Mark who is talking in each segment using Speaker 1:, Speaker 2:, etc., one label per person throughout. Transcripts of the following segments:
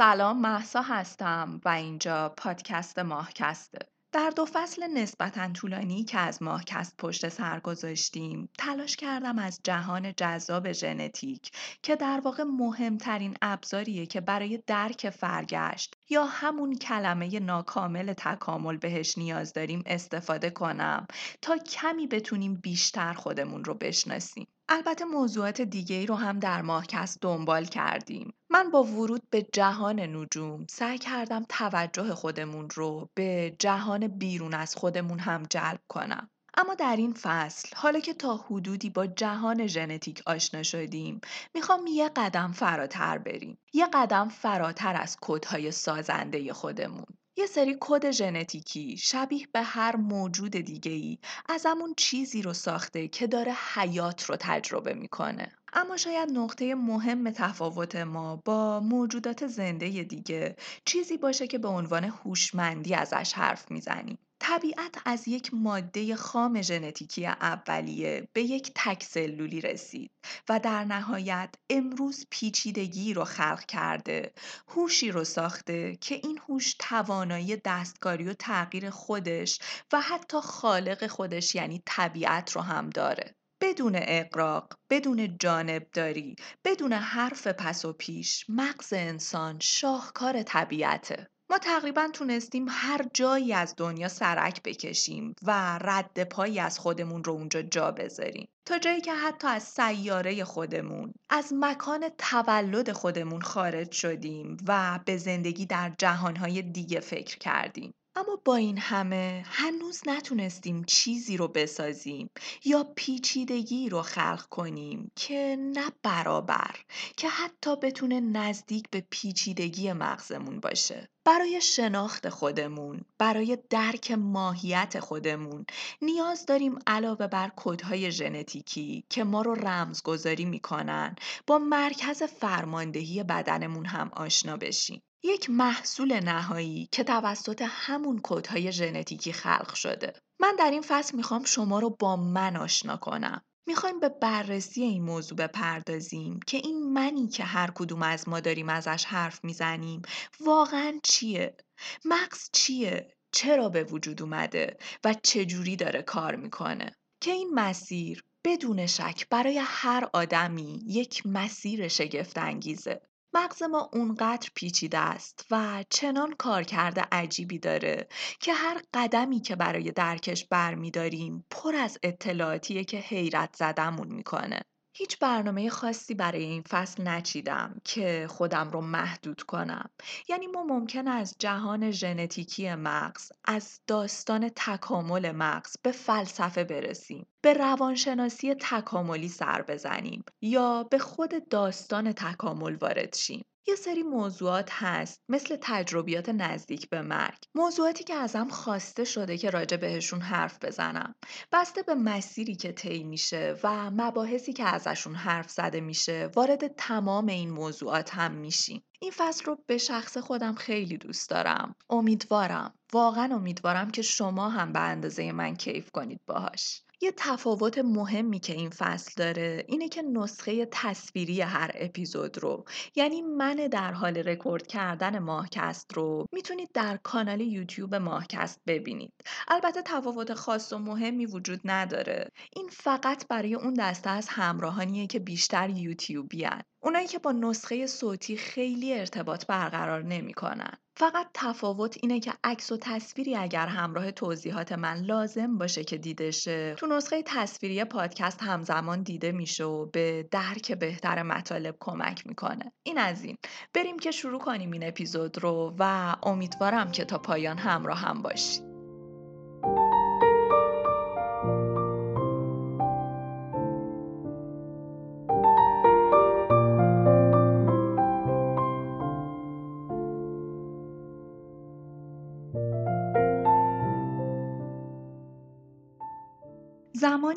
Speaker 1: سلام محسا هستم و اینجا پادکست ماهکسته. در دو فصل نسبتا طولانی که از ماهکست پشت سر گذاشتیم تلاش کردم از جهان جذاب ژنتیک که در واقع مهمترین ابزاریه که برای درک فرگشت یا همون کلمه ناکامل تکامل بهش نیاز داریم استفاده کنم تا کمی بتونیم بیشتر خودمون رو بشناسیم. البته موضوعات دیگه ای رو هم در ماهکست دنبال کردیم. من با ورود به جهان نجوم سعی کردم توجه خودمون رو به جهان بیرون از خودمون هم جلب کنم. اما در این فصل حالا که تا حدودی با جهان ژنتیک آشنا شدیم می‌خوام یه قدم فراتر بریم یه قدم فراتر از کدهای سازنده خودمون یه سری کد ژنتیکی شبیه به هر موجود دیگه ای از همون چیزی رو ساخته که داره حیات رو تجربه می‌کنه. اما شاید نقطه مهم تفاوت ما با موجودات زنده دیگه چیزی باشه که به عنوان هوشمندی ازش حرف می‌زنیم. طبیعت از یک ماده خام ژنتیکی اولیه به یک تک سلولی رسید و در نهایت امروز پیچیدگی رو خلق کرده هوشی رو ساخته که این هوش توانایی دستکاری و تغییر خودش و حتی خالق خودش یعنی طبیعت رو هم داره بدون اقراق، بدون جانبداری، بدون حرف پس و پیش، مغز انسان شاهکار طبیعته. ما تقریبا تونستیم هر جایی از دنیا سرک بکشیم و رد پایی از خودمون رو اونجا جا بذاریم. تا جایی که حتی از سیاره خودمون از مکان تولد خودمون خارج شدیم و به زندگی در جهانهای دیگه فکر کردیم. اما با این همه هنوز نتونستیم چیزی رو بسازیم یا پیچیدگی رو خلق کنیم که نه برابر که حتی بتونه نزدیک به پیچیدگی مغزمون باشه. برای شناخت خودمون برای درک ماهیت خودمون نیاز داریم علاوه بر کدهای ژنتیکی که ما رو رمزگذاری می‌کنن با مرکز فرماندهی بدنمون هم آشنا بشیم. یک محصول نهایی که توسط همون کودهای ژنتیکی خلق شده. من در این فصل می‌خوام شما رو با من آشنا کنم. می‌خوایم به بررسی این موضوع بپردازیم که این منی که هر کدوم از ما داریم ازش حرف می‌زنیم واقعا چیه؟ مغز چیه؟ چرا به وجود اومده و چجوری داره کار می‌کنه؟ که این مسیر بدون شک برای هر آدمی یک مسیر شگفت انگیزه. مغز ما اونقدر پیچیده است و چنان کار کرده عجیبی داره که هر قدمی که برای درکش برمیداریم پر از اطلاعاتیه که حیرت زدمون می‌کنه. هیچ برنامه خاصی برای این فصل نچیدم که خودم رو محدود کنم. یعنی ما ممکن از جهان ژنتیکی مغز، از داستان تکامل مغز به فلسفه برسیم. به روانشناسی تکاملی سر بزنیم یا به خود داستان تکامل وارد شیم. یه سری موضوعات هست مثل تجربیات نزدیک به مرگ. موضوعاتی که ازم خواسته شده که راجع بهشون حرف بزنم. بسته به مسیری که طی میشه و مباحثی که ازشون حرف زده میشه وارد تمام این موضوعات هم میشیم. این فصل رو به شخص خودم خیلی دوست دارم. امیدوارم واقعا امیدوارم که شما هم به اندازه من کیف کنید باهاش. یه تفاوت مهمی که این فصل داره اینه که نسخه تصویری هر اپیزود رو یعنی من در حال رکورد کردن ماهکست رو می‌تونید در کانال یوتیوب ماهکست ببینید البته تفاوت خاص و مهمی وجود نداره این فقط برای اون دسته از همراهانیه که بیشتر یوتیوبی هن. اونایی که با نسخه صوتی خیلی ارتباط برقرار نمی‌کنن. فقط تفاوت اینه که عکس و تصویری اگر همراه توضیحات من لازم باشه که دیده شه. تو نسخه تصویری پادکست همزمان دیده میشه و به درک بهتر مطالب کمک می‌کنه. این از این. بریم که شروع کنیم این اپیزود رو و امیدوارم که تا پایان همراه هم باشید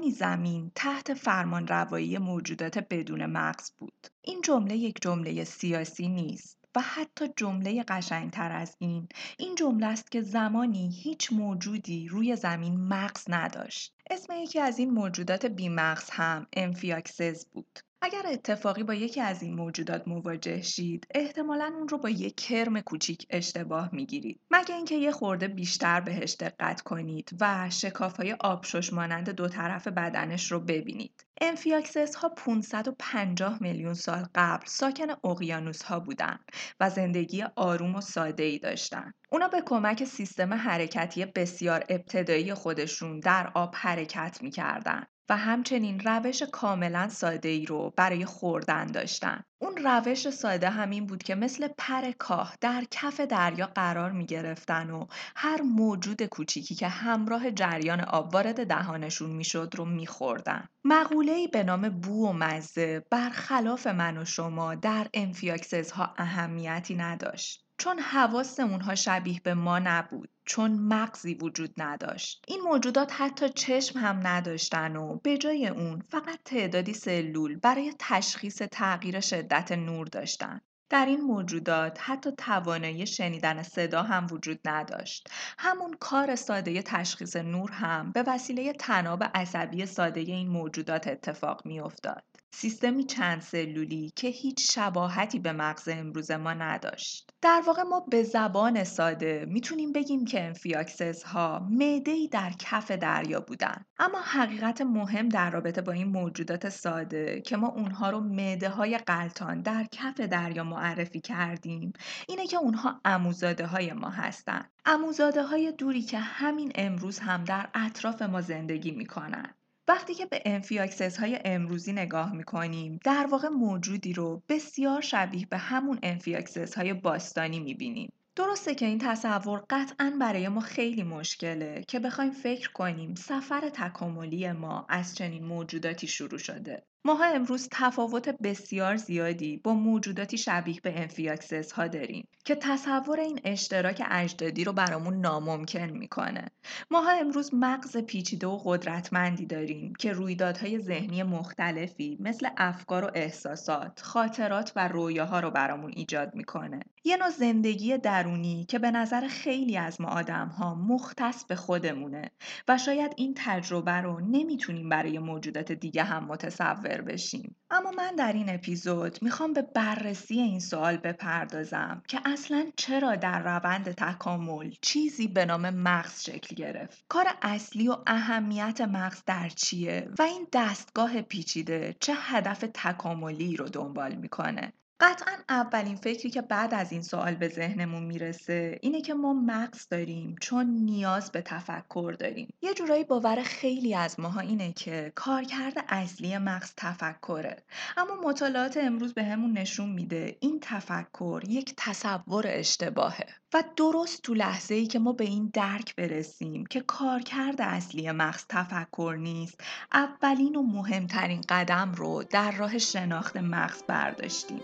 Speaker 1: زمانی زمین تحت فرمان روایی موجودات بدون مغز بود. این جمله یک جمله سیاسی نیست. و حتی جمله قشنگتر از این این جمله است که زمانی هیچ موجودی روی زمین مغز نداشت اسم یکی از این موجودات بیمغز هم Amphioxus بود اگر اتفاقی با یکی از این موجودات مواجه شید احتمالا اون رو با یک کرم کوچیک اشتباه می‌گیرید. مگه اینکه یه خورده بیشتر بهش دقت کنید و شکافهای آبشش مانند دو طرف بدنش رو ببینید. Amphioxus ها 550 میلیون سال قبل ساکن اقیانوس ها بودن و زندگی آروم و ساده ای داشتن. اونا به کمک سیستم حرکتی بسیار ابتدایی خودشون در آب حرکت می‌کردن. و همچنین روش کاملا ساده ای رو برای خوردن داشتن. اون روش ساده همین بود که مثل پر کاه در کف دریا قرار می گرفتن و هر موجود کوچیکی که همراه جریان آب وارد دهانشون می شد رو می خوردن. مقوله به نام بو و مزه برخلاف من و شما در Amphioxus ها اهمیتی نداشت. چون حواس اونها شبیه به ما نبود چون مغزی وجود نداشت این موجودات حتی چشم هم نداشتن و به جای اون فقط تعدادی سلول برای تشخیص تغییر شدت نور داشتن در این موجودات حتی توانایی شنیدن صدا هم وجود نداشت. همون کار ساده تشخیص نور هم به وسیله طناب عصبی ساده این موجودات اتفاق می افتاد. سیستمی چند سلولی که هیچ شباهتی به مغز امروز ما نداشت. در واقع ما به زبان ساده می‌تونیم بگیم که amphioxus ها معده در کف دریا بودن. اما حقیقت مهم در رابطه با این موجودات ساده که ما اونها رو معده های غلتان در کف دریا معرفی کردیم اینه که اونها عموزاده های ما هستن. عموزاده های دوری که همین امروز هم در اطراف ما زندگی می‌کنن. وقتی که به amphioxus های امروزی نگاه می‌کنیم در واقع موجودی رو بسیار شبیه به همون amphioxus های باستانی می‌بینیم. درسته که این تصور قطعا برای ما خیلی مشکله که بخوایم فکر کنیم سفر تکاملی ما از چنین موجوداتی شروع شده. ماها امروز تفاوت بسیار زیادی با موجوداتی شبیه به amphioxus ها داریم که تصور این اشتراک اجدادی رو برامون ناممکن می‌کنه. ماها امروز مغز پیچیده و قدرتمندی داریم که رویدادهای ذهنی مختلفی مثل افکار و احساسات، خاطرات و رویاها رو برامون ایجاد می‌کنه. یه نوع زندگی درونی که به نظر خیلی از ما آدم ها مختص به خودمونه و شاید این تجربه رو نمی‌تونیم برای موجودات دیگه هم متصور بشیم. اما من در این اپیزود می‌خوام به بررسی این سوال بپردازم که اصلا چرا در روند تکامل چیزی به نام مغز شکل گرفت؟ کار اصلی و اهمیت مغز در چیه؟ و این دستگاه پیچیده چه هدف تکاملی رو دنبال می‌کنه؟ قطعا اولین فکری که بعد از این سوال به ذهنمون می‌رسه اینه که ما مغز داریم چون نیاز به تفکر داریم. یه جورایی باور خیلی از ماها اینه که کارکرد اصلی مغز تفکره. اما مطالعات امروز به همون نشون میده این تفکر یک تصور اشتباهه. و درست تو لحظه ای که ما به این درک برسیم که کارکرد اصلی مغز تفکر نیست اولین و مهمترین قدم رو در راه شناخت مغز برداشتیم.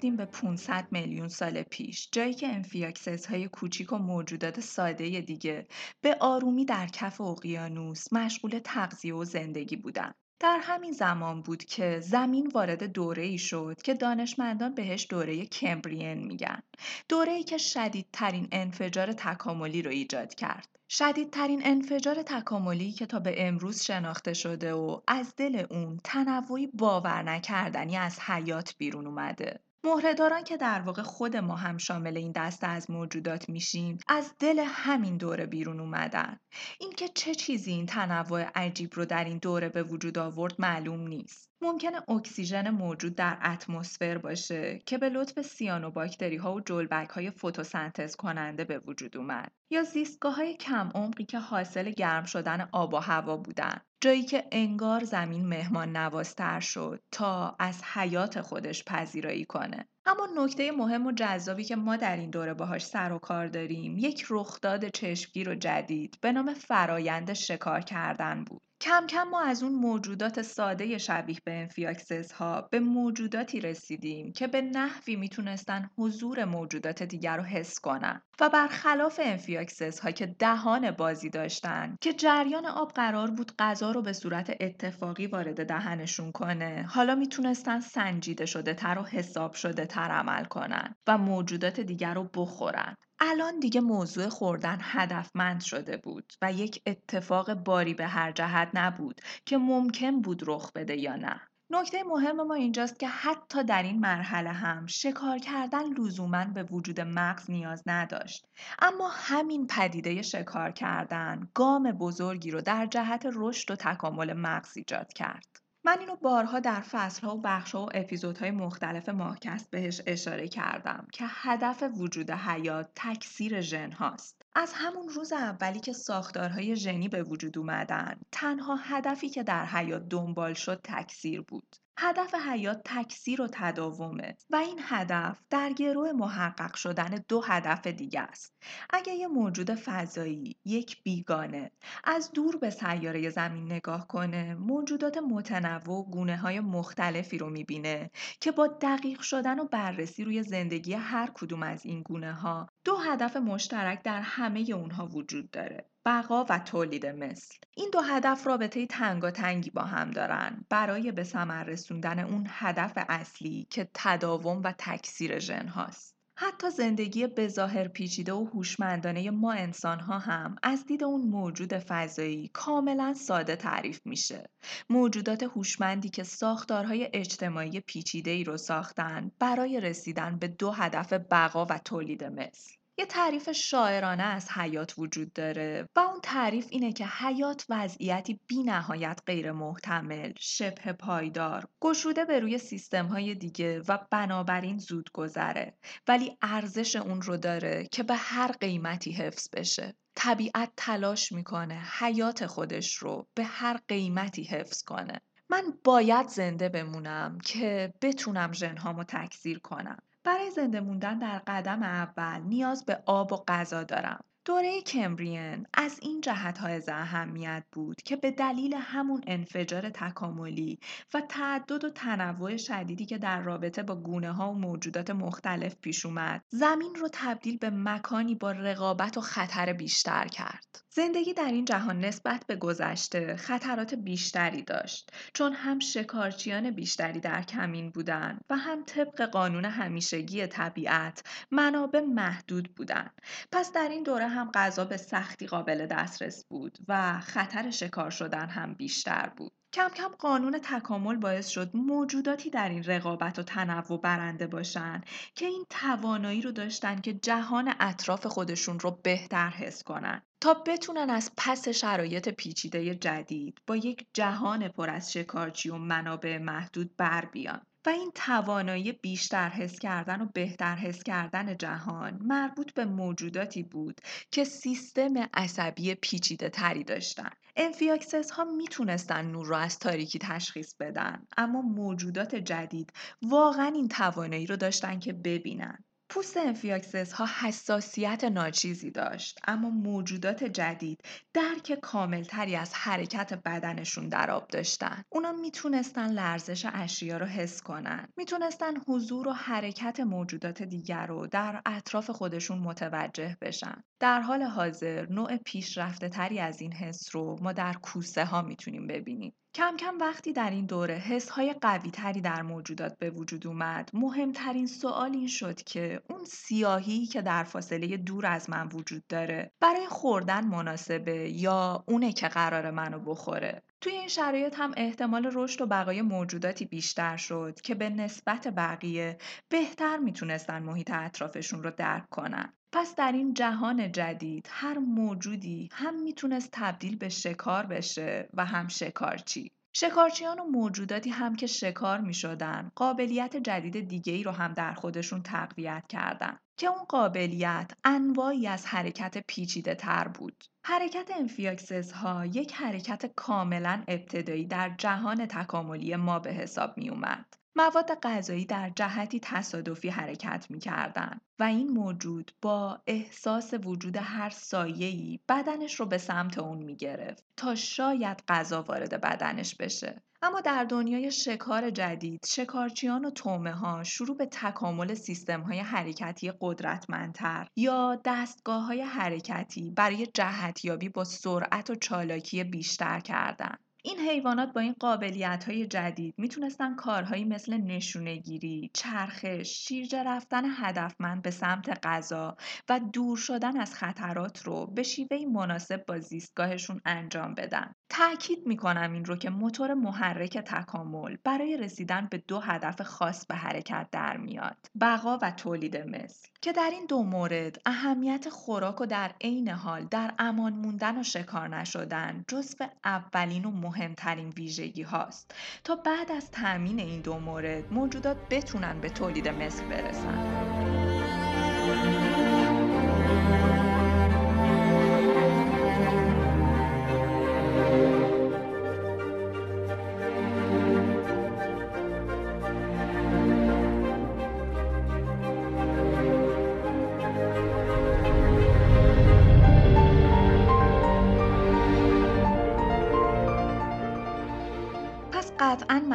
Speaker 1: برگردیم به 500 میلیون سال پیش جایی که amphioxus های کوچیک و موجودات ساده دیگه به آرومی در کف اقیانوس مشغول تغذیه و زندگی بودن. در همین زمان بود که زمین وارد دوره ای شد که دانشمندان بهش دوره کمبرین میگن. دوره ای که شدیدترین انفجار تکاملی رو ایجاد کرد. شدیدترین انفجار تکاملی که تا به امروز شناخته شده و از دل اون تنوعی باور نکردنی از حیات بیرون اومده. مهره‌داران که در واقع خود ما هم شامل این دسته از موجودات میشیم از دل همین دوره بیرون اومدن. اینکه چه چیزی این تنوع عجیب رو در این دوره به وجود آورد معلوم نیست. ممکنه اکسیژن موجود در اتمسفر باشه که به لطف سیانو باکتری ها و جلبک های فتوسنتز کننده به وجود اومد یا زیستگاه های کم عمقی که حاصل گرم شدن آب و هوا بودن. جایی که انگار زمین مهمان نوازتر شد تا از حیات خودش پذیرایی کنه. اما نکته مهم و جذابی که ما در این دوره باهاش سر و کار داریم یک رخداد چشمگیر و جدید به نام فرایند شکار کردن بود. کم کم ما از اون موجودات ساده شبیه به amphioxus ها به موجوداتی رسیدیم که به نحوی می‌تونستن حضور موجودات دیگر رو حس کنن و برخلاف amphioxus ها که دهان بازی داشتن که جریان آب قرار بود غذا رو به صورت اتفاقی وارد دهنشون کنه حالا می‌تونستن سنجیده شده تر و حساب شده تر عمل کنن و موجودات دیگر رو بخورن. الان دیگه موضوع خوردن هدفمند شده بود و یک اتفاق باری به هر جهت نبود که ممکن بود رخ بده یا نه. نکته مهم ما اینجاست که حتی در این مرحله هم شکار کردن لزوما به وجود مغز نیاز نداشت اما همین پدیده شکار کردن گام بزرگی رو در جهت رشد و تکامل مغز ایجاد کرد من اینو بارها در فصلها و بخشها و اپیزودهای مختلف ماهکست بهش اشاره کردم که هدف وجود حیات تکثیر ژن هاست. از همون روز اولی که ساختارهای ژنی به وجود اومدن تنها هدفی که در حیات دنبال شد تکثیر بود. هدف حیات تکثیر و تداومه و این هدف در گروه محقق شدن دو هدف دیگه است. اگه یه موجود فضایی، یک بیگانه، از دور به سیاره زمین نگاه کنه، موجودات متنوع و گونه های مختلفی رو می‌بینه که با دقیق شدن و بررسی روی زندگی هر کدوم از این گونه ها دو هدف مشترک در همه اونها وجود داره. بقا و تولید مثل این دو هدف رابطه تنگاتنگی با هم دارن برای به ثمر رسوندن اون هدف اصلی که تداوم و تکثیر ژن هاست حتی زندگی بظاهر پیچیده و هوشمندانه ما انسان ها هم از دید اون موجود فضایی کاملا ساده تعریف میشه. موجودات هوشمندی که ساختارهای اجتماعی پیچیده ای رو ساختن برای رسیدن به دو هدف بقا و تولید مثل. یه تعریف شاعرانه از حیات وجود داره و اون تعریف اینه که حیات وضعیتی بی نهایت غیر محتمل، شبه پایدار، گشوده به روی سیستم های دیگه و بنابراین زود گذره ولی ارزش اون رو داره که به هر قیمتی حفظ بشه. طبیعت تلاش می‌کنه حیات خودش رو به هر قیمتی حفظ کنه. من باید زنده بمونم که بتونم ژنهامو تکثیر کنم. برای زنده موندن در قدم اول نیاز به آب و غذا دارم. دوره کمبرین از این جهت های اهمیت بود که به دلیل همون انفجار تکاملی و تعدد و تنوع شدیدی که در رابطه با گونه ها و موجودات مختلف پیش اومد زمین رو تبدیل به مکانی با رقابت و خطر بیشتر کرد. زندگی در این جهان نسبت به گذشته خطرات بیشتری داشت چون هم شکارچیان بیشتری در کمین بودند و هم طبق قانون همیشگی طبیعت منابع محدود بودند پس در این دوره هم غذا به سختی قابل دسترس بود و خطر شکار شدن هم بیشتر بود. کم کم قانون تکامل باعث شد موجوداتی در این رقابت و تنوع برنده باشن که این توانایی رو داشتن که جهان اطراف خودشون رو بهتر حس کنن تا بتونن از پس شرایط پیچیده جدید با یک جهان پر از شکارچی و منابع محدود بر بیان. و این توانایی بیشتر حس کردن و بهتر حس کردن جهان مربوط به موجوداتی بود که سیستم عصبی پیچیده تری داشتن. amphioxus ها می‌تونستن نور رو از تاریکی تشخیص بدن اما موجودات جدید واقعا این توانایی رو داشتن که ببینن. پوست amphioxus ها حساسیت ناچیزی داشت اما موجودات جدید درک کاملتری از حرکت بدنشون در آب داشتن. اونا می‌تونستن لرزش اشیا رو حس کنن. می‌تونستن حضور و حرکت موجودات دیگر رو در اطراف خودشون متوجه بشن. در حال حاضر نوع پیشرفته تری از این حس رو ما در کوسه ها می‌تونیم ببینیم. کم کم وقتی در این دوره حسهای قوی تری در موجودات به وجود اومد مهمترین سوال این شد که اون سیاهی که در فاصله دور از من وجود داره برای خوردن مناسبه یا اونه که قراره منو بخوره؟ توی این شرایط هم احتمال رشد و بقای موجوداتی بیشتر شد که به نسبت بقیه بهتر می‌تونستن محیط اطرافشون رو درک کنن. پس در این جهان جدید هر موجودی هم می‌تونست تبدیل به شکار بشه و هم شکارچی. شکارچیان و موجوداتی هم که شکار می شدن قابلیت جدید دیگه ای رو هم در خودشون تقویت کردن که اون قابلیت انواعی از حرکت پیچیده تر بود. حرکت amphioxus ها یک حرکت کاملا ابتدایی در جهان تکاملی ما به حساب می اومد. مواد غذایی در جهتی تصادفی حرکت می کردن و این موجود با احساس وجود هر سایه‌ای بدنش رو به سمت اون می گرفت تا شاید غذا وارد بدنش بشه. اما در دنیای شکار جدید شکارچیان و تومه ها شروع به تکامل سیستم های حرکتی قدرتمندتر یا دستگاه های حرکتی برای جهتیابی با سرعت و چالاکی بیشتر کردند. این حیوانات با این قابلیت های جدید می‌تونستن کارهایی مثل نشونگیری، چرخش، شیرجه رفتن هدفمند به سمت غذا و دور شدن از خطرات رو به شیوهی مناسب با زیستگاهشون انجام بدن. تأکید می‌کنم این رو که موتور محرک تکامل برای رسیدن به دو هدف خاص به حرکت در میاد. بقا و تولید مثل. که در این دو مورد اهمیت خوراک و در عین حال در امان موندن و شکار نشدن جزو اولین و مهمترین ویژگی هاست تا بعد از تأمین این دو مورد موجودات بتونن به تولید مثل برسن.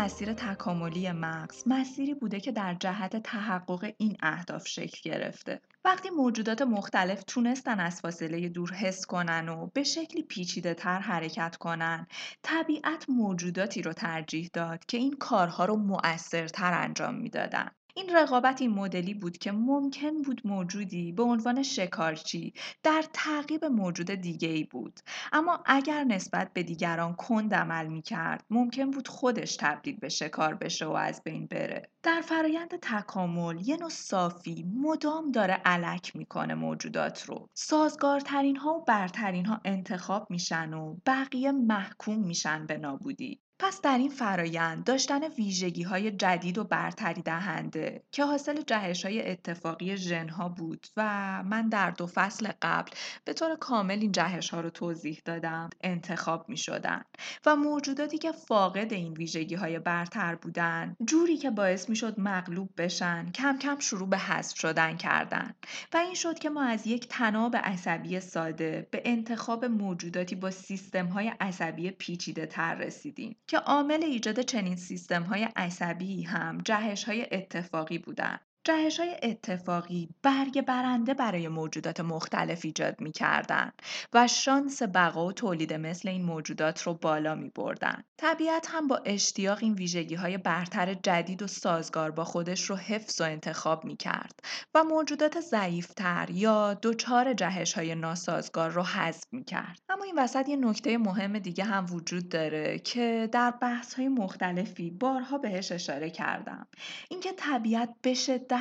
Speaker 1: مسیر تکاملی مغز مسیری بوده که در جهت تحقق این اهداف شکل گرفته. وقتی موجودات مختلف تونستن از فاصله دور حس کنن و به شکلی پیچیده تر حرکت کنن، طبیعت موجوداتی رو ترجیح داد که این کارها رو مؤثرتر انجام می‌دادن. این رقابت این مدلی بود که ممکن بود موجودی به عنوان شکارچی در تعقیب موجود دیگه ای بود. اما اگر نسبت به دیگران کند عمل می کرد ممکن بود خودش تبدیل به شکار بشه و از بین بره. در فرایند تکامل یه نوع صافی مدام داره علک می‌کنه موجودات رو. سازگارترین ها و برترین ها انتخاب میشن و بقیه محکوم میشن به نابودی. پس در این فرایند داشتن ویژگی های جدید و برتری دهنده که حاصل جهش های اتفاقی ژنها بود و من در دو فصل قبل به طور کامل این جهش ها رو توضیح دادم انتخاب می شدن و موجوداتی که فاقد این ویژگی های برتر بودن جوری که باعث می شد مغلوب بشن کم کم شروع به حذف شدن کردن و این شد که ما از یک تناب عصبی ساده به انتخاب موجوداتی با سیستم های عصبی پیچیده تر رسیدیم. که عامل ایجاد چنین سیستم های عصبی هم جهش های اتفاقی بودند. جهش های اتفاقی برگ برنده برای موجودات مختلف ایجاد می کردن و شانس بقا و تولید مثل این موجودات رو بالا می بردن. طبیعت هم با اشتیاق این ویژگی های برتر جدید و سازگار با خودش رو حفظ و انتخاب می کرد و موجودات ضعیفتر یا دچار جهش های ناسازگار رو حذف می کرد. اما این وسط یه نکته مهم دیگه هم وجود داره که در بحث های مختلفی بارها بهش اشاره کردم. اینکه طبیعت به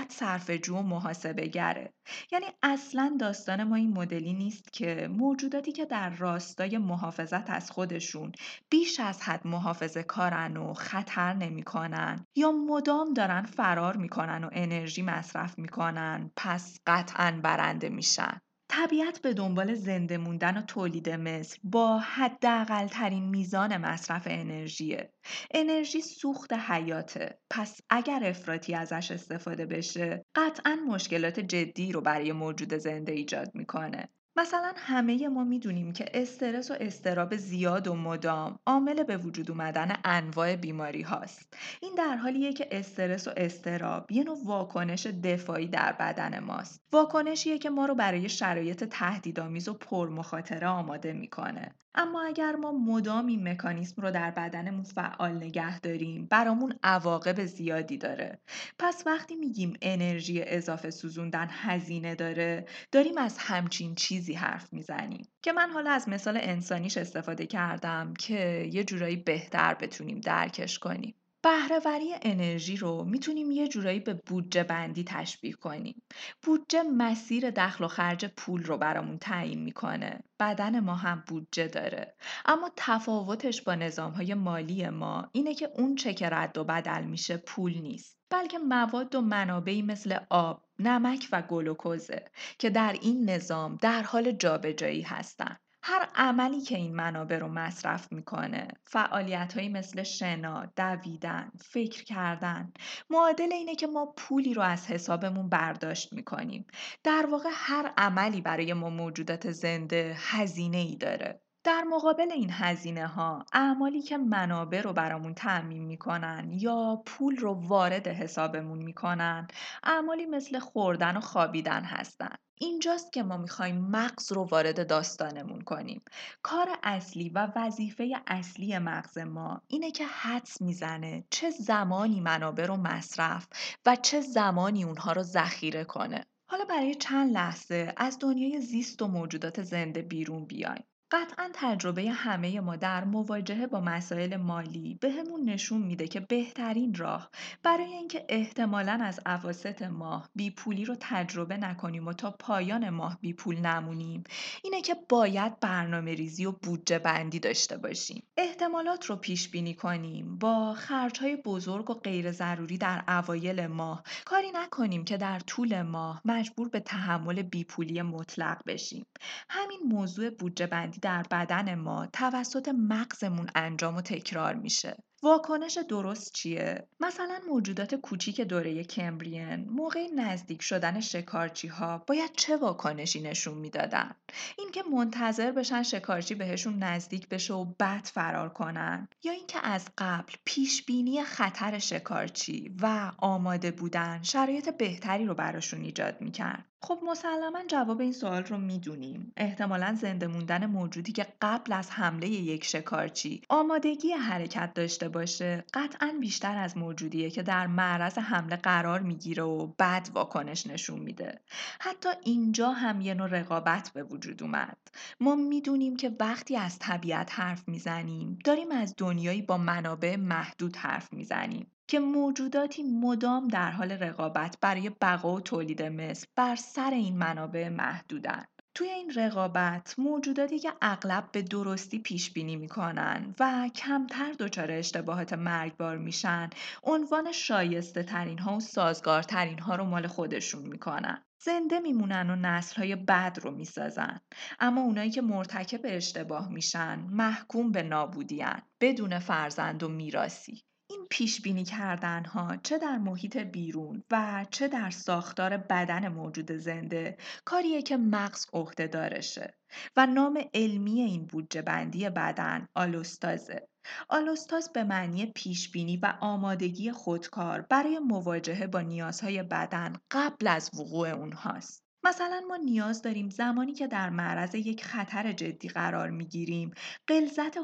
Speaker 1: صرفه‌جو و محاسبه گره. یعنی اصلا داستان ما این مدلی نیست که موجوداتی که در راستای محافظت از خودشون بیش از حد محافظه کارن و خطر نمی‌کنن یا مدام دارن فرار می‌کنن و انرژی مصرف می‌کنن پس قطعا برنده میشن. طبیعت به دنبال زنده موندن و تولید مثل با حداقل ترین میزان مصرف انرژیه. انرژی سوخت حیاته. پس اگر افراطی ازش استفاده بشه، قطعا مشکلات جدی رو برای موجود زنده ایجاد می‌کنه. مثلا همه ما می‌دونیم که استرس و استراب زیاد و مدام عامل به وجود اومدن انواع بیماری هاست. این در حالیه که استرس و استراب یه نوع واکنش دفاعی در بدن ماست. واکنشیه که ما رو برای شرایط تهدیدآمیز و پرمخاطره آماده می‌کنه. اما اگر ما مدام این مکانیسم رو در بدنمون فعال نگه داریم برامون عواقب زیادی داره. پس وقتی میگیم انرژی اضافه سوزوندن هزینه داره داریم از همچین چیزی حرف می‌زنیم. که من حالا از مثال انسانیش استفاده کردم که یه جورایی بهتر بتونیم درکش کنیم. بهرهوری انرژی رو می‌تونیم یه جورایی به بودجه بندی تشبیه کنیم. بودجه مسیر دخل و خرج پول رو برامون تعیین می‌کنه. بدن ما هم بودجه داره. اما تفاوتش با نظام های مالی ما اینه که اون چه که رد و بدل میشه پول نیست. بلکه مواد و منابعی مثل آب، نمک و گلوکوزه که در این نظام در حال جابجایی هستن. هر عملی که این منابع رو مصرف می‌کنه فعالیت مثل شنا، دویدن، فکر کردن معادل اینه که ما پولی رو از حسابمون برداشت می‌کنیم. در واقع هر عملی برای ما موجودات زنده هزینه ای داره. در مقابل این هزینه ها اعمالی که منابع رو برامون تعمین می‌کنن یا پول رو وارد حسابمون می‌کنن اعمالی مثل خوردن و خوابیدن هستن. اینجاست که ما می‌خوایم مغز رو وارد داستانمون کنیم. کار اصلی و وظیفه اصلی مغز ما اینه که حدس می‌زنه چه زمانی منابع رو مصرف و چه زمانی اونها رو ذخیره کنه. حالا برای چند لحظه از دنیای زیست و موجودات زنده بیرون بیایم. قطعا تجربه همه ما در مواجهه با مسائل مالی بهمون نشون میده که بهترین راه برای اینکه احتمالا از عواست ماه بی پولی رو تجربه نکنیم و تا پایان ماه بی پول نمونیم اینه که باید برنامه ریزی و بودجه بندی داشته باشیم. احتمالات رو پیش بینی کنیم با خرج های بزرگ و غیر ضروری در اوایل ماه. کاری نکنیم که در طول ماه مجبور به تحمل بی پولی مطلق بشیم. همین موضوع بودجه بندی در بدن ما توسط مغزمون انجام و تکرار میشه. واکنش درست چیه؟ مثلا موجودات کوچیک دوره کمبرین موقع نزدیک شدن شکارچی ها باید چه واکنشی نشون می‌دادن؟ اینکه منتظر بشن شکارچی بهشون نزدیک بشه و بعد فرار کنن یا اینکه از قبل پیش بینی خطر شکارچی و آماده بودن شرایط بهتری رو براشون ایجاد می‌کرد خب مسلما جواب این سوال رو می‌دونیم احتمالا زنده موندن موجودی که قبل از حمله یک شکارچی آمادگی حرکت داشته باشه قطعا بیشتر از موجودیه که در معرض حمله قرار می‌گیره و بعد واکنش نشون میده حتی اینجا هم یه نوع رقابت به وجود اومد ما می‌دونیم که وقتی از طبیعت حرف می‌زنیم داریم از دنیایی با منابع محدود حرف می‌زنیم که موجوداتی مدام در حال رقابت برای بقا و تولید مثل بر سر این منابع محدودن. توی این رقابت موجوداتی که اغلب به درستی پیش بینی می‌کنن و کمتر دچار اشتباهات مرگبار میشن عنوان شایسته ترین ها و سازگار ترین ها رو مال خودشون می‌کنن. زنده میمونن و نسل های بد رو می‌سازن. اما اونایی که مرتکب اشتباه میشن محکوم به نابودیان بدون فرزند و میراسی این پیش بینی کردن ها چه در محیط بیرون و چه در ساختار بدن موجود زنده کاریه که مغز دارشه و نام علمی این بودجه بندی بدن آلوستازه. آلوستاز به معنی پیش بینی و آمادگی خودکار برای مواجهه با نیازهای بدن قبل از وقوع اونهاست. مثلا ما نیاز داریم زمانی که در معرض یک خطر جدی قرار می‌گیریم غلظت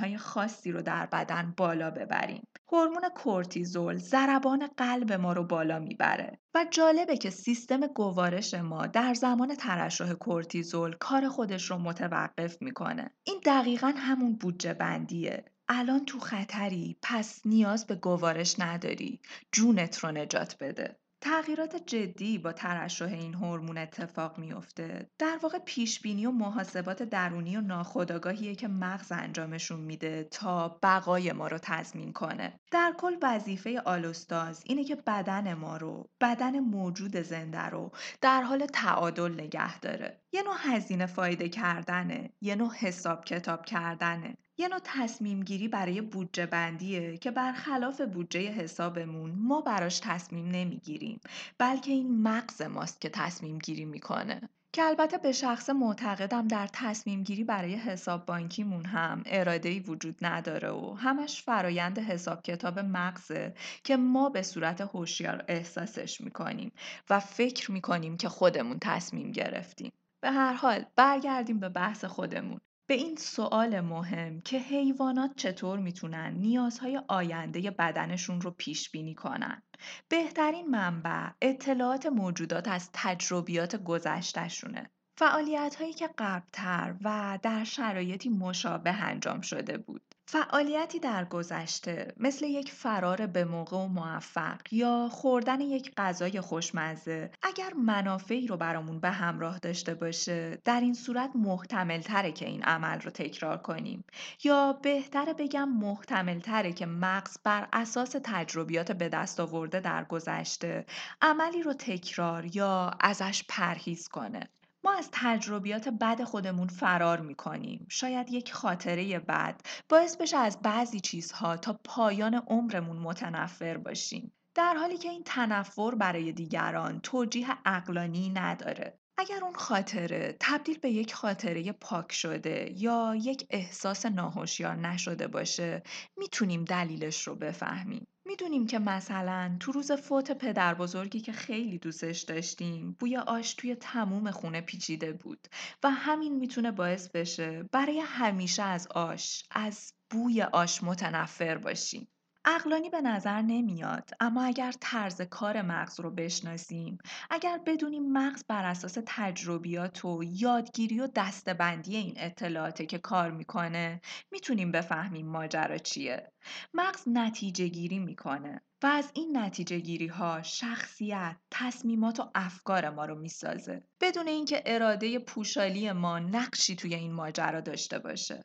Speaker 1: های خاصی رو در بدن بالا ببریم. هورمون کورتیزول ضربان قلب ما رو بالا می‌بره و جالبه که سیستم گوارش ما در زمان ترشح کورتیزول کار خودش رو متوقف می‌کنه. این دقیقا همون بودجه بندیه. الان تو خطری پس نیاز به گوارش نداری. جونت رو نجات بده. تغییرات جدی با ترشح این هورمون اتفاق میفته در واقع پیش بینی و محاسبات درونی و ناخودآگاهیه که مغز انجامشون میده تا بقای ما رو تضمین کنه. در کل وظیفه آلوستاز اینه که بدن ما رو بدن موجود زنده رو در حال تعادل نگه داره. یه نوع هزینه فایده کردنه یه نوع حساب کتاب کردنه. یه نوع تصمیم گیری برای بودجه بندیه که برخلاف بودجه حسابمون ما براش تصمیم نمی‌گیریم بلکه این مغز ماست که تصمیم گیری می‌کنه. که البته به شخص معتقدم در تصمیم گیری برای حساب بانکیمون هم اراده وجود نداره و همش فرایند حساب کتاب مغزه که ما به صورت هوشیار احساسش می‌کنیم و فکر می‌کنیم که خودمون تصمیم گرفتیم. به هر حال برگردیم به بحث خودمون. به این سوال مهم که حیوانات چطور می‌تونن نیازهای آینده بدنشون رو پیش بینی کنن. بهترین منبع اطلاعات موجودات از تجربیات گذشتهشونه. فعالیت هایی که قبلتر و در شرایطی مشابه انجام شده بود. فعالیتی در گذشته مثل یک فرار به موقع و موفق یا خوردن یک غذای خوشمزه اگر منافعی رو برامون به همراه داشته باشه در این صورت محتمل تره که این عمل رو تکرار کنیم. یا بهتره بگم محتمل تره که مغز بر اساس تجربیات به دست آورده در گذشته عملی رو تکرار یا ازش پرهیز کنه. ما از تجربیات بد خودمون فرار می‌کنیم. شاید یک خاطره بد باعث بشه از بعضی چیزها تا پایان عمرمون متنفر باشیم. در حالی که این تنفر برای دیگران توجیه اقلانی نداره. اگر اون خاطره تبدیل به یک خاطره پاک شده یا یک احساس ناهوشیار نشده باشه می‌تونیم دلیلش رو بفهمیم. می‌دونیم که مثلا تو روز فوت پدر بزرگی که خیلی دوستش داشتیم بوی آش توی تموم خونه پیچیده بود و همین می‌تونه باعث بشه برای همیشه از آش از بوی آش متنفر باشیم. عقلانی به نظر نمیاد اما اگر طرز کار مغز رو بشناسیم اگر بدونیم مغز بر اساس تجربیات و یادگیری و دستبندی این اطلاعاته که کار می‌کنه می‌تونیم بفهمیم ماجرا چیه. مغز نتیجه گیری می‌کنه و از این نتیجه گیری ها شخصیت، تصمیمات و افکار ما رو می‌سازه بدون اینکه اراده پوشالی ما نقشی توی این ماجرا داشته باشه.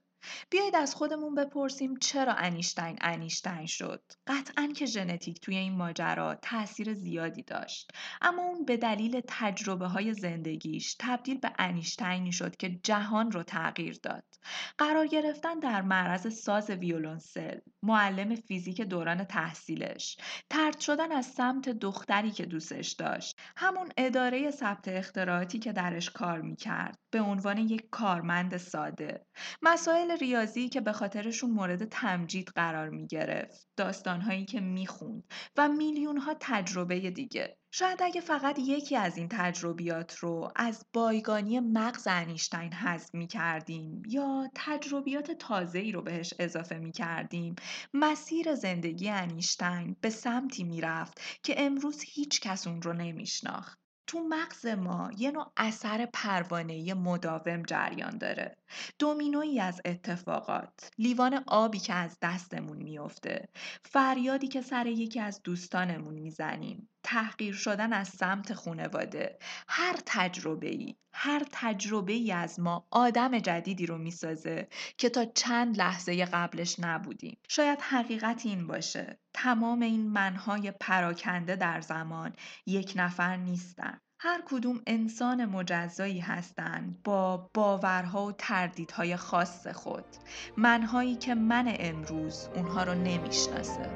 Speaker 1: بیایید از خودمون بپرسیم چرا انیشتین انیشتین شد؟ قطعا که ژنتیک توی این ماجرا تاثیر زیادی داشت. اما اون به دلیل تجربه های زندگیش تبدیل به انیشتینی شد که جهان رو تغییر داد. قرار گرفتن در معرض ساز ویولونسل معلم فیزیک دوران تحصیلش ترد شدن از سمت دختری که دوستش داشت. همون اداره ثبت اختراعاتی که درش کار می‌کرد به عنوان یک کارمند ساده. مسائل ریاضی که به خاطرشون مورد تمجید قرار می گرفت داستانهایی که می‌خوند و میلیون ها تجربه دیگه شاید اگه فقط یکی از این تجربیات رو از بایگانی مغز انیشتین حذف می کردیم یا تجربیات تازه ای رو بهش اضافه می کردیم مسیر زندگی انیشتین به سمتی می رفت که امروز هیچ کس اون رو نمیشناخت. تو مغز ما یه نوع اثر پروانه‌ای مداوم جریان داره. دومینویی از اتفاقات، لیوان آبی که از دستمون میفته، فریادی که سر یکی از دوستانمون می‌زنیم، تحقیر شدن از سمت خونواده، هر تجربه ای، هر تجربه ای از ما آدم جدیدی رو می‌سازه که تا چند لحظه قبلش نبودیم. شاید حقیقت این باشه. تمام این منهای پراکنده در زمان یک نفر نیستن. هر کدوم انسان مجزایی هستند با باورها و تردیدهای خاص خود منهایی که من امروز اونها رو نمی‌شناسه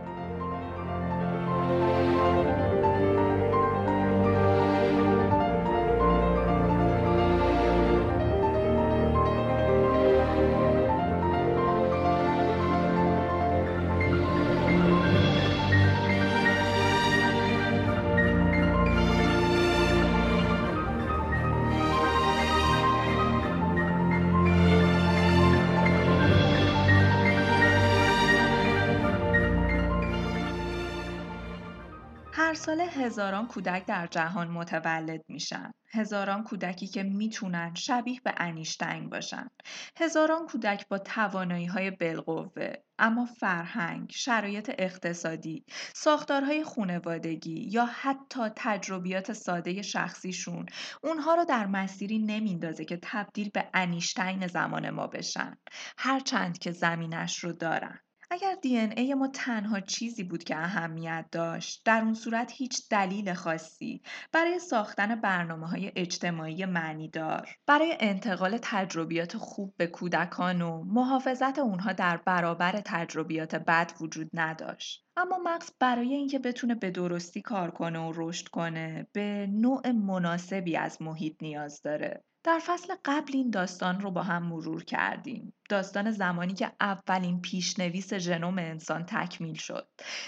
Speaker 1: هزاران کودک در جهان متولد میشن. هزاران کودکی که می‌تونن شبیه به انیشتین باشن. هزاران کودک با توانایی های بالقوه اما فرهنگ، شرایط اقتصادی، ساختارهای خونوادگی یا حتی تجربیات ساده شخصیشون اونها رو در مسیری نمیندازه که تبدیل به انیشتین زمان ما بشن. هرچند که زمینش رو دارن. اگر دی ای ما تنها چیزی بود که اهمیت داشت در اون صورت هیچ دلیل خاصی برای ساختن برنامه های اجتماعی معنیدار برای انتقال تجربیات خوب به کودکان و محافظت اونها در برابر تجربیات بد وجود نداشت. اما مغز برای اینکه بتونه به درستی کار کنه و رشد کنه به نوع مناسبی از محیط نیاز داره در فصل قبل این داستان رو با هم مرور کردیم. داستان زمانی که اولین پیشنویس ژنوم انسان تکمیل شد.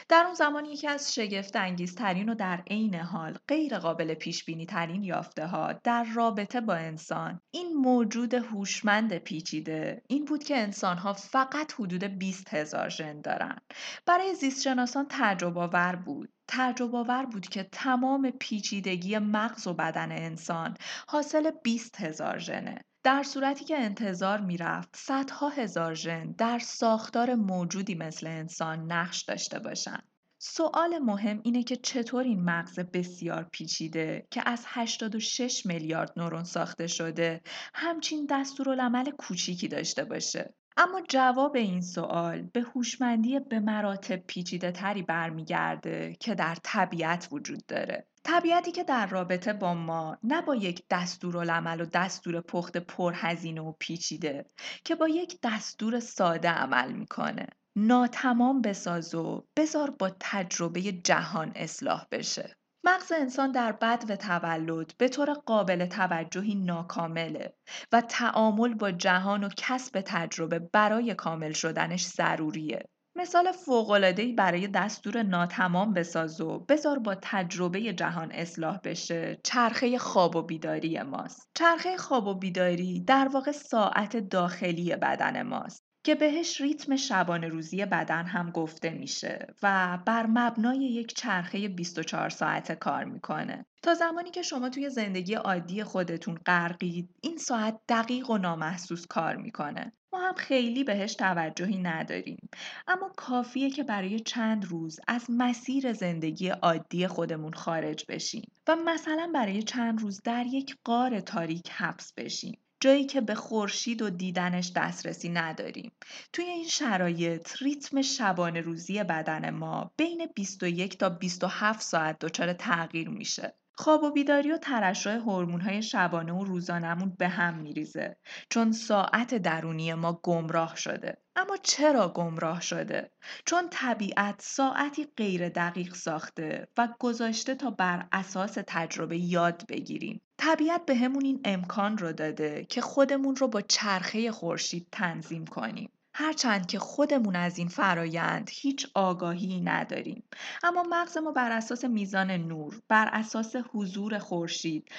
Speaker 1: در اون زمان یکی از شگفت انگیزترین و در عین حال غیر قابل پیش بینی ترین یافته ها در رابطه با انسان این موجود هوشمند پیچیده این بود که انسان ها فقط حدود 20 هزار ژن دارن. برای زیستشناسان تجربه آور بود تعجب آور بود که تمام پیچیدگی مغز و بدن انسان حاصل 20 هزار ژنه. در صورتی که انتظار می‌رفت صدها هزار ژن در ساختار موجودی مثل انسان نقش داشته باشند. سوال مهم اینه که چطور این مغز بسیار پیچیده که از 86 میلیارد نورون ساخته شده همچین دستورالعمل کوچیکی داشته باشه اما جواب این سوال به هوشمندی به مراتب پیچیده تری برمیگرده که در طبیعت وجود داره. طبیعتی که در رابطه با ما نه با یک دستورالعمل و دستور پخت پرهزینه و پیچیده که با یک دستور ساده عمل می‌کنه. ناتمام بساز و بذار با تجربه جهان اصلاح بشه. مغز انسان در بد و تولد به طور قابل توجهی ناکامله و تعامل با جهان و کسب تجربه برای کامل شدنش ضروریه. مثال فوق‌العاده‌ای برای دستور ناتمام بساز و بذار با تجربه جهان اصلاح بشه چرخه خواب و بیداری ماست چرخه خواب و بیداری در واقع ساعت داخلی بدن ماست که بهش ریتم شبانه روزی بدن هم گفته میشه و بر مبنای یک چرخه 24 ساعته کار می‌کنه. تا زمانی که شما توی زندگی عادی خودتون غرقید این ساعت دقیق و نامحسوس کار می‌کنه. ما هم خیلی بهش توجهی نداریم اما کافیه که برای چند روز از مسیر زندگی عادی خودمون خارج بشیم و مثلا برای چند روز در یک قار تاریک حبس بشیم جایی که به خورشید و دیدنش دسترسی نداریم. توی این شرایط ریتم شبانه روزی بدن ما بین 21 تا 27 ساعت دچار تغییر میشه. خواب و بیداری و ترشح های شبانه و روزانمون به هم میریزه. چون ساعت درونی ما گمراه شده. اما چرا گمراه شده؟ چون طبیعت ساعتی غیر دقیق ساخته و گذاشته تا بر اساس تجربه یاد بگیریم. طبیعت به همون این امکان رو داده که خودمون رو با چرخه خورشید تنظیم کنیم. هرچند که خودمون از این فرایند هیچ آگاهی نداریم اما مغز ما بر اساس میزان نور بر اساس حضور خورشید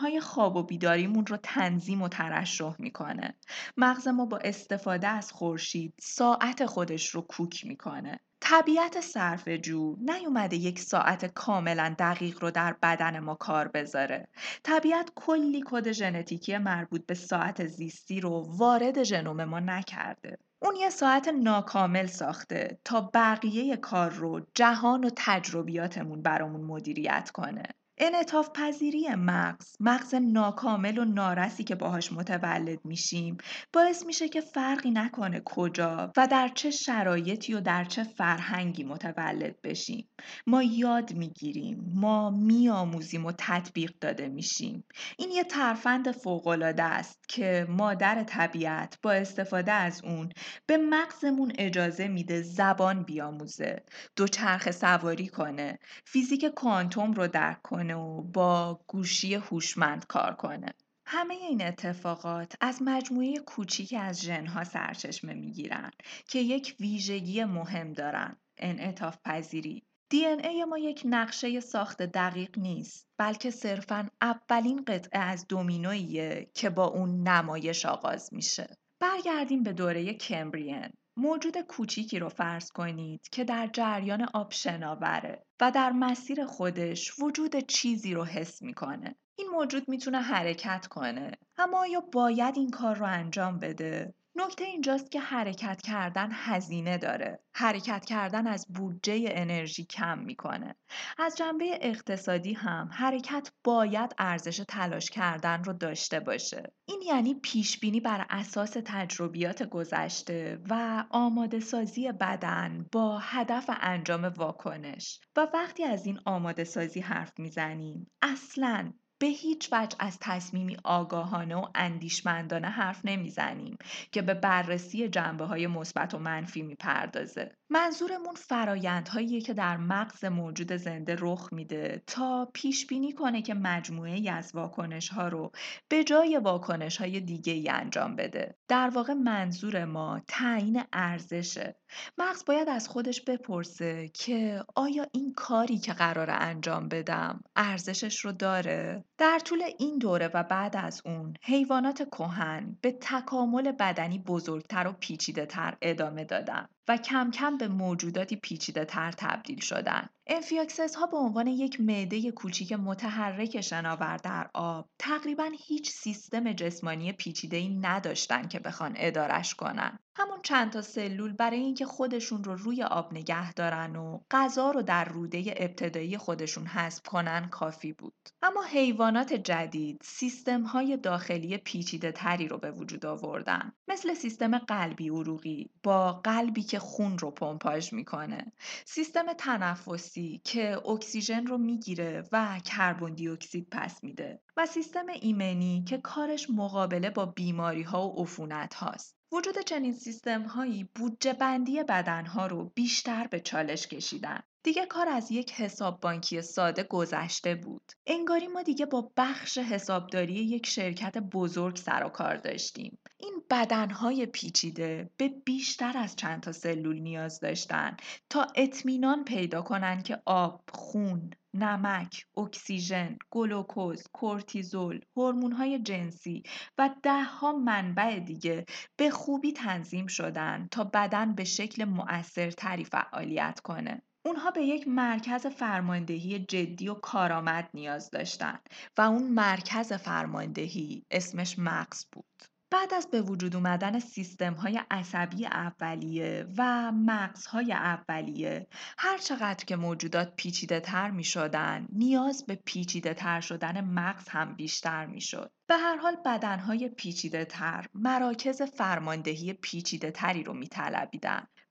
Speaker 1: های خواب و بیداریمون رو تنظیم و ترشح می‌کنه مغز ما با استفاده از خورشید ساعت خودش رو کوک می‌کنه طبیعت صرف جو نیومده یک ساعت کاملا دقیق رو در بدن ما کار بذاره. طبیعت کلی کد ژنتیکی مربوط به ساعت زیستی رو وارد ژنوم ما نکرده. اون یه ساعت ناکامل ساخته تا بقیه کار رو جهان و تجربیاتمون برامون مدیریت کنه. انعطاف پذیری مغز مغز ناکامل و نارسی که باهاش متولد میشیم باعث میشه که فرقی نکنه کجا و در چه شرایطی و در چه فرهنگی متولد بشیم. ما یاد می‌گیریم ما میآموزیم و تطبیق داده میشیم. این یه ترفند فوقالعاده است که مادر طبیعت با استفاده از اون به مغزمون اجازه میده زبان بیاموزه دوچرخه سواری کنه فیزیک کوانتوم رو درک کنه. و با گوشی هوشمند کار کنه. همه این اتفاقات از مجموعه کوچیک از ژنها سرچشمه می‌گیرن که یک ویژگی مهم دارن انعطاف پذیری دی ای ما یک نقشه ساخت دقیق نیست بلکه صرفا اولین قطعه از دومینویه که با اون نمایش آغاز میشه. برگردیم به دوره کمبریان. موجود کوچیکی رو فرض کنید که در جریان آب شناوره و در مسیر خودش وجود چیزی رو حس می‌کنه. این موجود می‌تونه حرکت کنه اما یا باید این کار رو انجام بده نکته اینجاست که حرکت کردن هزینه داره. حرکت کردن از بودجه انرژی کم می‌کنه. از جنبه اقتصادی هم حرکت باید ارزش تلاش کردن رو داشته باشه. این یعنی پیش بینی بر اساس تجربیات گذشته و آماده سازی بدن با هدف انجام واکنش و وقتی از این آماده سازی حرف می‌زنیم اصلا به هیچ وجه از تصمیمی آگاهانه و اندیشمندانه حرف نمی‌زنیم که به بررسی جنبه های مثبت و منفی می‌پردازه. منظورمون فرایندهایی که در مغز موجود زنده رخ میده تا پیش بینی کنه که مجموعه ای از واکنش ها رو به جای واکنش های دیگه ای انجام بده. در واقع منظور ما تعیین ارزشه. مغز باید از خودش بپرسه که آیا این کاری که قرار انجام بدم ارزشش رو داره؟ در طول این دوره و بعد از اون حیوانات کهن به تکامل بدنی بزرگتر و پیچیده تر ادامه دادن و کم کم به موجوداتی پیچیده تر تبدیل شدن. amphioxus ها به عنوان یک معده کوچیک متحرک شناور در آب تقریبا هیچ سیستم جسمانی پیچیده‌ای نداشتن که بخوان ادارش کنن. همون چند تا سلول برای اینکه خودشون رو روی آب نگه دارن و غذا رو در روده ابتدایی خودشون هضم کنن کافی بود. اما حیوانات جدید سیستم های داخلی پیچیده تری رو به وجود آوردن. مثل سیستم قلبی عروقی با قلبی که خون رو پمپاژ می‌کنه. سیستم تنفسی که اکسیژن رو می‌گیره و کربن دی اکسید پس میده و سیستم ایمنی که کارش مقابله با بیماری ها و عفونت هاست. وجود چنین سیستم هایی بودجه بندی بدن ها رو بیشتر به چالش کشیدن. دیگه کار از یک حساب بانکی ساده گذشته بود. انگاری ما دیگه با بخش حسابداری یک شرکت بزرگ سر و کار داشتیم. این بدنهای پیچیده به بیشتر از چند تا سلول نیاز داشتن تا اطمینان پیدا کنن که آب، خون، نمک، اکسیژن، گلوکوز، کورتیزول، هورمون‌های جنسی و دهها منبع دیگه به خوبی تنظیم شدن تا بدن به شکل مؤثرتری فعالیت کنه. اونها به یک مرکز فرماندهی جدی و کارآمد نیاز داشتن و اون مرکز فرماندهی اسمش مغز بود. بعد از به وجود اومدن سیستم های عصبی اولیه و مغزهای اولیه هر چقدر که موجودات پیچیده تر نیاز به پیچیده تر شدن مغز هم بیشتر می. به هر حال بدنهای پیچیده تر مراکز فرماندهی پیچیده تری رو می.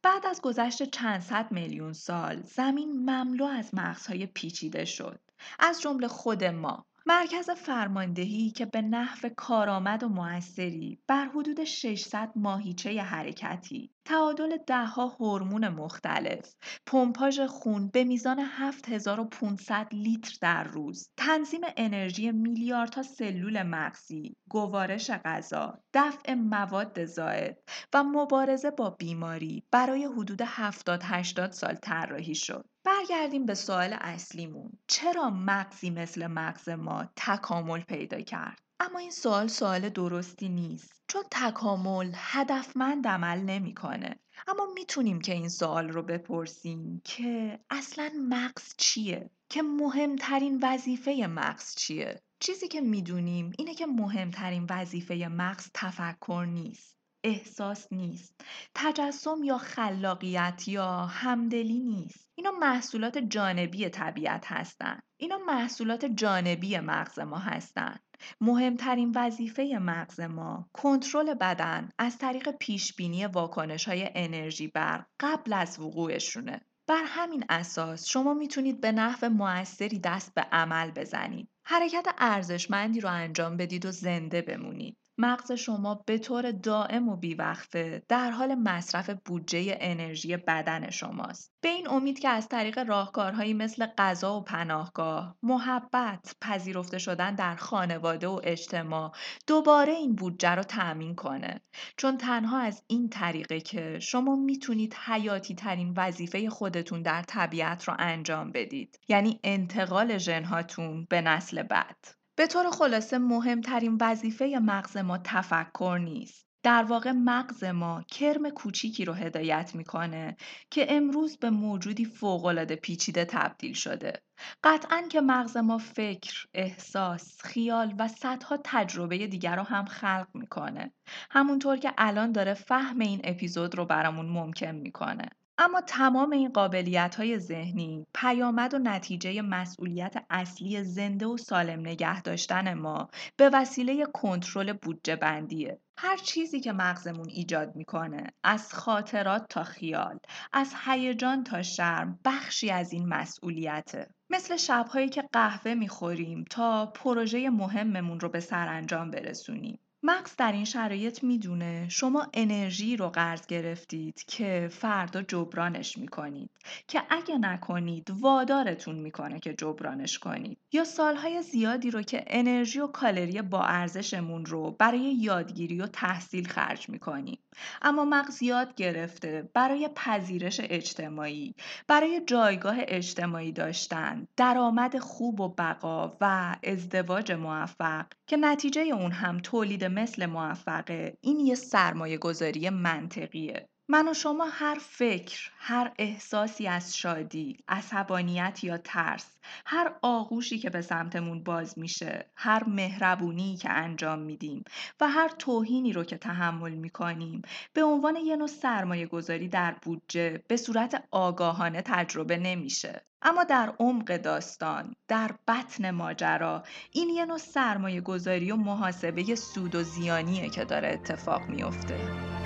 Speaker 1: بعد از گذشت چند صد میلیون سال زمین مملو از مغزهای پیچیده شد. از جمله خود ما مرکز فرماندهی که به نحو کارآمد و موثری بر حدود 600 ماهیچه حرکتی تعادل دهها هورمون مختلف. پمپاژ خون به میزان 7500 لیتر در روز. تنظیم انرژی میلیاردها سلول مغزی. گوارش غذا. دفع مواد زائد. و مبارزه با بیماری. برای حدود 70 80 سال طراحی شد. برگردیم به سوال اصلیمون. چرا مغزی مثل مغز ما تکامل پیدا کرد؟ اما این سوال سوال درستی نیست چون تکامل هدفمند عمل نمی‌کنه. اما می‌تونیم که این سوال رو بپرسیم که اصلا مغز چیه؟ که مهمترین وظیفه مغز چیه؟ چیزی که می‌دونیم اینه که مهمترین وظیفه مغز تفکر نیست احساس نیست تجسم یا خلاقیت یا همدلی نیست. اینا محصولات جانبی طبیعت هستند اینا محصولات جانبی مغز ما هستند مهمترین وظیفه مغز ما کنترل بدن از طریق پیشبینی واکنش های انرژی بر قبل از وقوعشونه. بر همین اساس شما می‌تونید به نحو موثری دست به عمل بزنید. حرکت ارزشمندی رو انجام بدید و زنده بمونید. مغز شما به طور دائم و بیوقفه در حال مصرف بودجه انرژی بدن شماست. به این امید که از طریق راهکارهایی مثل غذا و پناهگاه، محبت، پذیرفته شدن در خانواده و اجتماع دوباره این بودجه رو تأمین کنه. چون تنها از این طریقه که شما می‌تونید حیاتی ترین وظیفه خودتون در طبیعت رو انجام بدید. یعنی انتقال ژنهاتون به نسل بعد. به طور خلاصه مهمترین وظیفه مغز ما تفکر نیست. در واقع مغز ما کرم کوچیکی رو هدایت می‌کنه که امروز به موجودی فوقالعاده پیچیده تبدیل شده. قطعا که مغز ما فکر، احساس، خیال و صدها تجربه دیگر رو هم خلق می‌کنه. همونطور که الان داره فهم این اپیزود رو برامون ممکن می‌کنه. اما تمام این قابلیت های ذهنی پیامد و نتیجه مسئولیت اصلی زنده و سالم نگه داشتن ما به وسیله کنترل بودجه بندیه. هر چیزی که مغزمون ایجاد می‌کنه از خاطرات تا خیال از هیجان تا شرم بخشی از این مسئولیته مثل شبهایی که قهوه می‌خوریم تا پروژه مهممون رو به سرانجام برسونیم مغز در این شرایط می‌دونه شما انرژی رو قرض گرفتید که فردا جبرانش می‌کنید که اگه نکنید وادارتون می‌کنه که جبرانش کنید. یا سالهای زیادی رو که انرژی و کالری با ارزشمون رو برای یادگیری و تحصیل خرج می‌کنیم. اما مغز یاد گرفته برای پذیرش اجتماعی برای جایگاه اجتماعی داشتن درآمد خوب و بقا و ازدواج موفق که نتیجه اون هم تولید مثل موفقه این یه سرمایه گذاری منطقیه. من و شما هر فکر، هر احساسی از شادی، عصبانیت یا ترس، هر آغوشی که به سمتمون باز میشه، هر مهربونی که انجام میدیم و هر توهینی رو که تحمل می‌کنیم به عنوان یه نوع سرمایه گذاری در بودجه به صورت آگاهانه تجربه نمیشه. اما در عمق داستان، در بطن ماجرا، این یه نوع سرمایه گذاری و محاسبه سود و زیانیه که داره اتفاق میافته.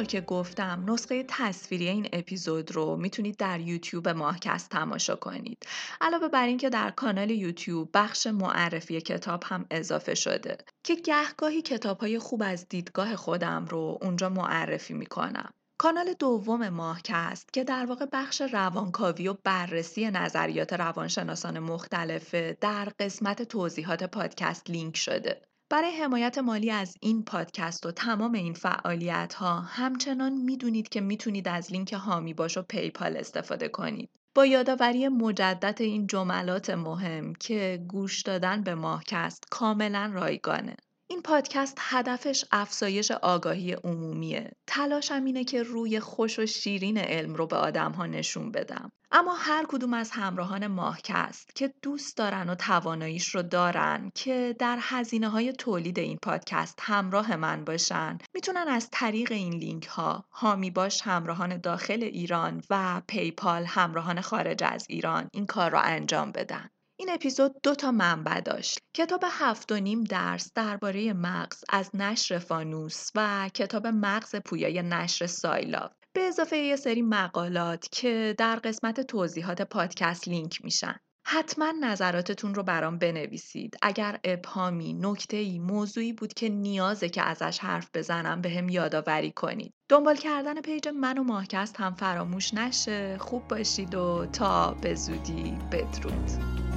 Speaker 1: همونطور که گفتم نسخه تصویری این اپیزود رو می‌تونید در یوتیوب ماهکست تماشا کنید. علاوه بر اینکه در کانال یوتیوب بخش معرفی کتاب هم اضافه شده که گهگاهی کتاب های خوب از دیدگاه خودم رو اونجا معرفی می‌کنم. کانال دوم ماهکست که در واقع بخش روانکاوی و بررسی نظریات روانشناسان مختلفه در قسمت توضیحات پادکست لینک شده. برای حمایت مالی از این پادکست و تمام این فعالیت ها همچنان می‌دونید که می‌تونید از لینک حامی باش و PayPal استفاده کنید. با یادآوری مجدد این جملات مهم که گوش دادن به ماهکست کاملا رایگانه. این پادکست هدفش افزایش آگاهی عمومیه. تلاشم اینه که روی خوش و شیرین علم رو به آدم ها نشون بدم. اما هر کدوم از همراهان ماهکست که دوست دارن و تواناییش رو دارن که در هزینه های تولید این پادکست همراه من باشن می‌تونن از طریق این لینک ها حامی باش همراهان داخل ایران و PayPal همراهان خارج از ایران این کار را انجام بدن. این اپیزود دو تا منبع داشت. کتاب هفت و نیم درس درباره مغز از نشر فانوس و کتاب مغز پویای نشر سایلا. به اضافه یه سری مقالات که در قسمت توضیحات پادکست لینک میشن. حتما نظراتتون رو برام بنویسید. اگر ابهامی، نکته‌ای، موضوعی بود که نیازه که ازش حرف بزنم به هم یادآوری کنید. دنبال کردن پیج من و ماهکست هم فراموش نشه. خوب باشید و تا به زودی بدرود.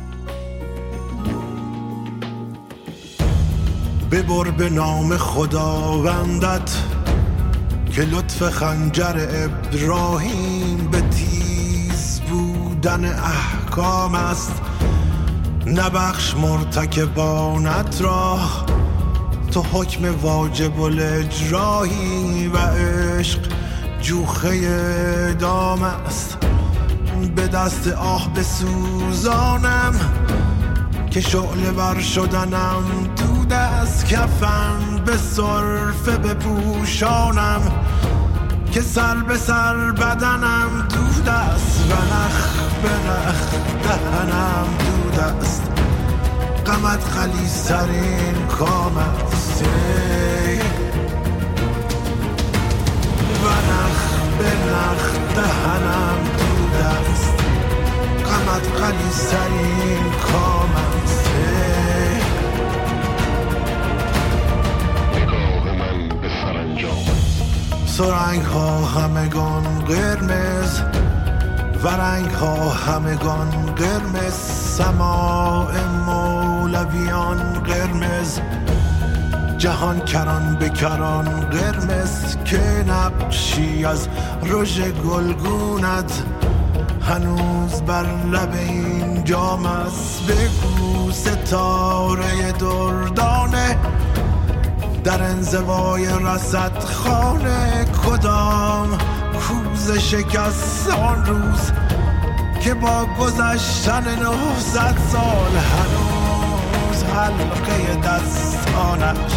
Speaker 2: ببر به نام خداوندت که لطف خنجر ابراهیم به تیز بودن احکام است. نبخش مرتکبانت را. تو حکم واجب الاجراهی و عشق جوخه دام است. به دست آه بسوزانم که شعله بر شدنم دود از کفن به صرفه بپوشانم که سر به سر بدنم دود است و نخ به نخ دهنم دود است. قمت خلی سرین کام است. و نخ به نخ دهنم دود است. قمت خلی سرین کام سرنگ ها همگان قرمز و رنگ ها همگان قرمز. سماع مولویان قرمز جهان کران به کران قرمز. که نقشی از رژ گلگونت هنوز بر لب این جام است. بگو ستاره دردانه در انزوای رسد خانه کدام کوز شکست آن روز که با گذشتن نهصد سال هنوز حلقه دستانش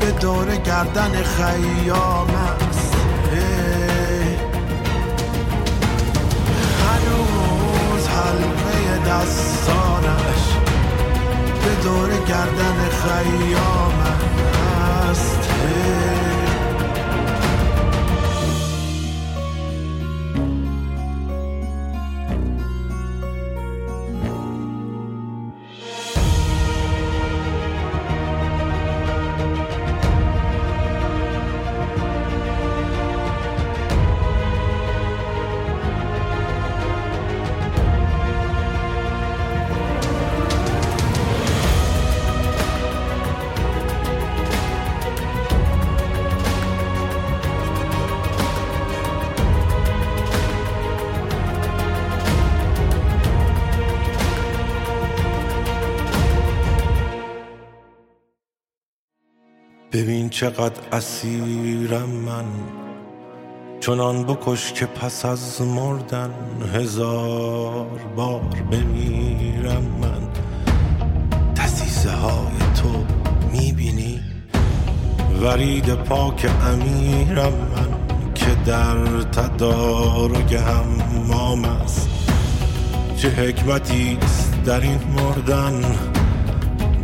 Speaker 2: به دور گردن خیام است. هنوز حلقه دستانش دور گردن خیام ببین چقدر اسیرم من. چنان بکش که پس از مردن هزار بار بمیرم من. دستیزه های تو می‌بینی؟ ورید پاک امیرم من که در تدارک همام است چه حکمتی است در این مردن؟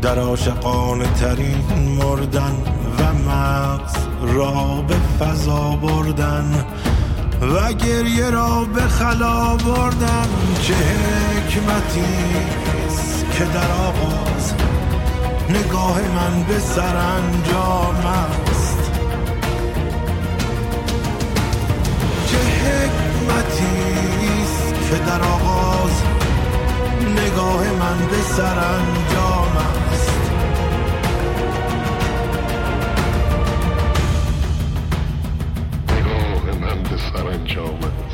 Speaker 2: در عاشقانه ترین مردن مغز را به فضا بردن و گریه را به خلا بردن. چه حکمتی که در آغاز نگاه من به سرانجام است؟ چه حکمتی که در آغاز نگاه من به سرانجام San Anselmo.